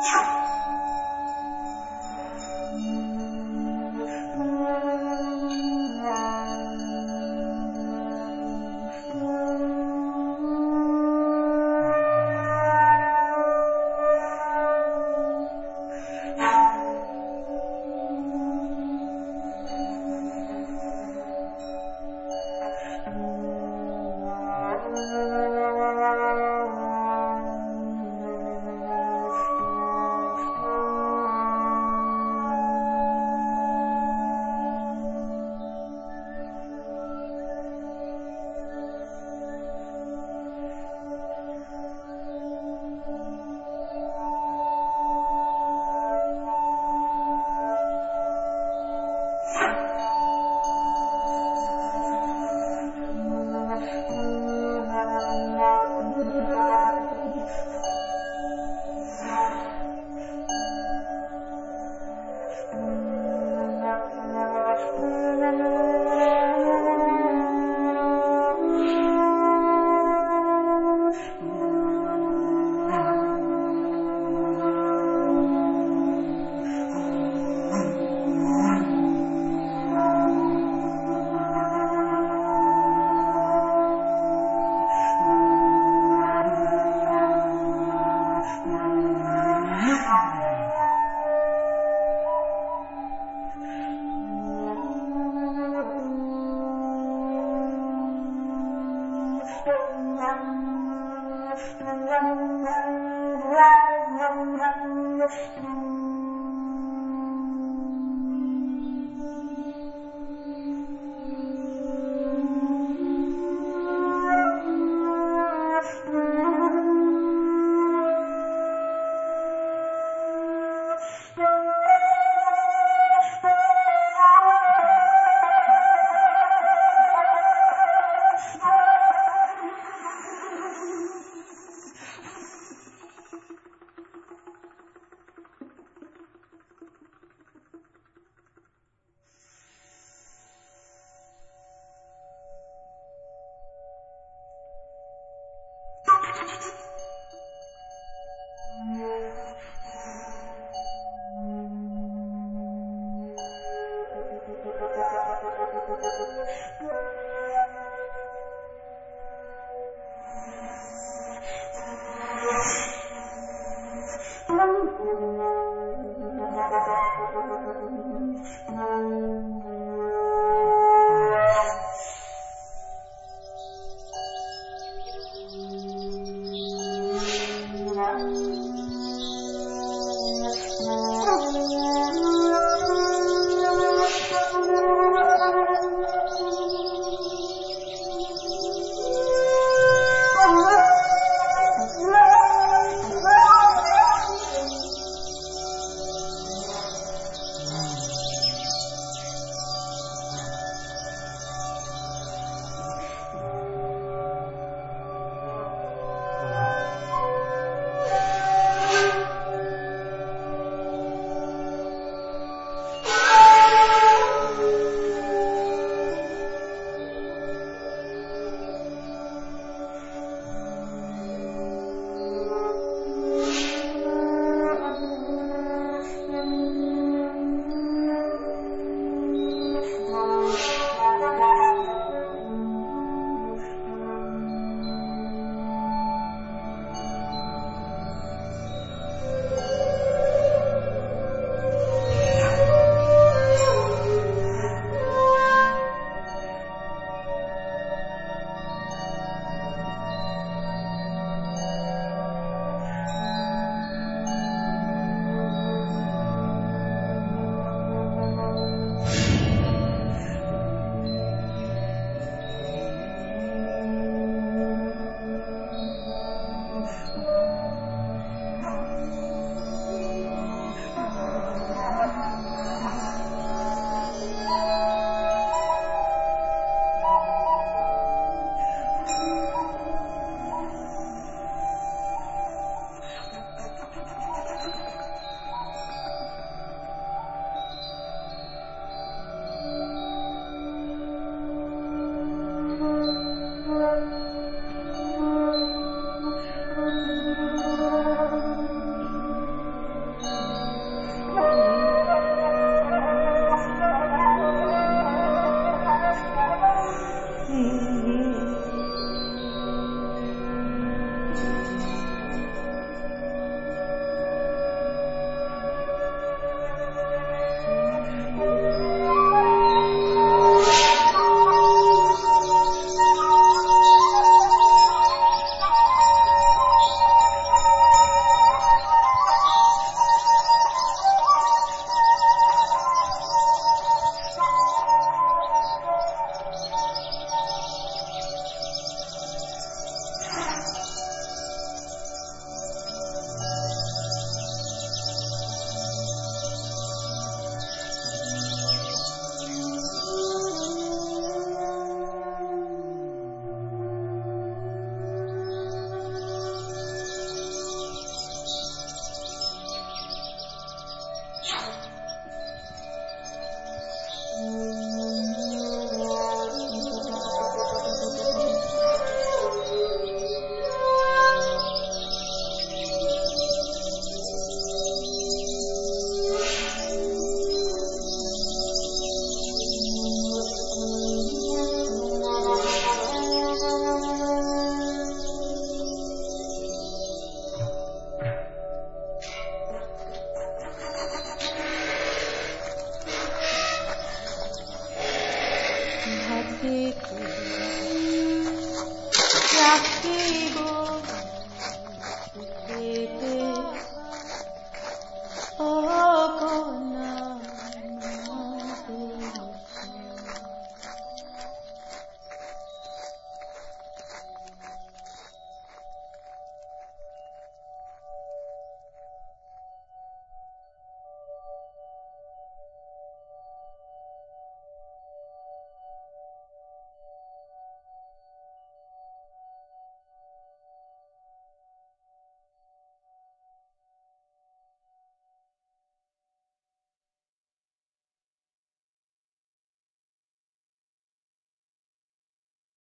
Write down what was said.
操 的字，也记不。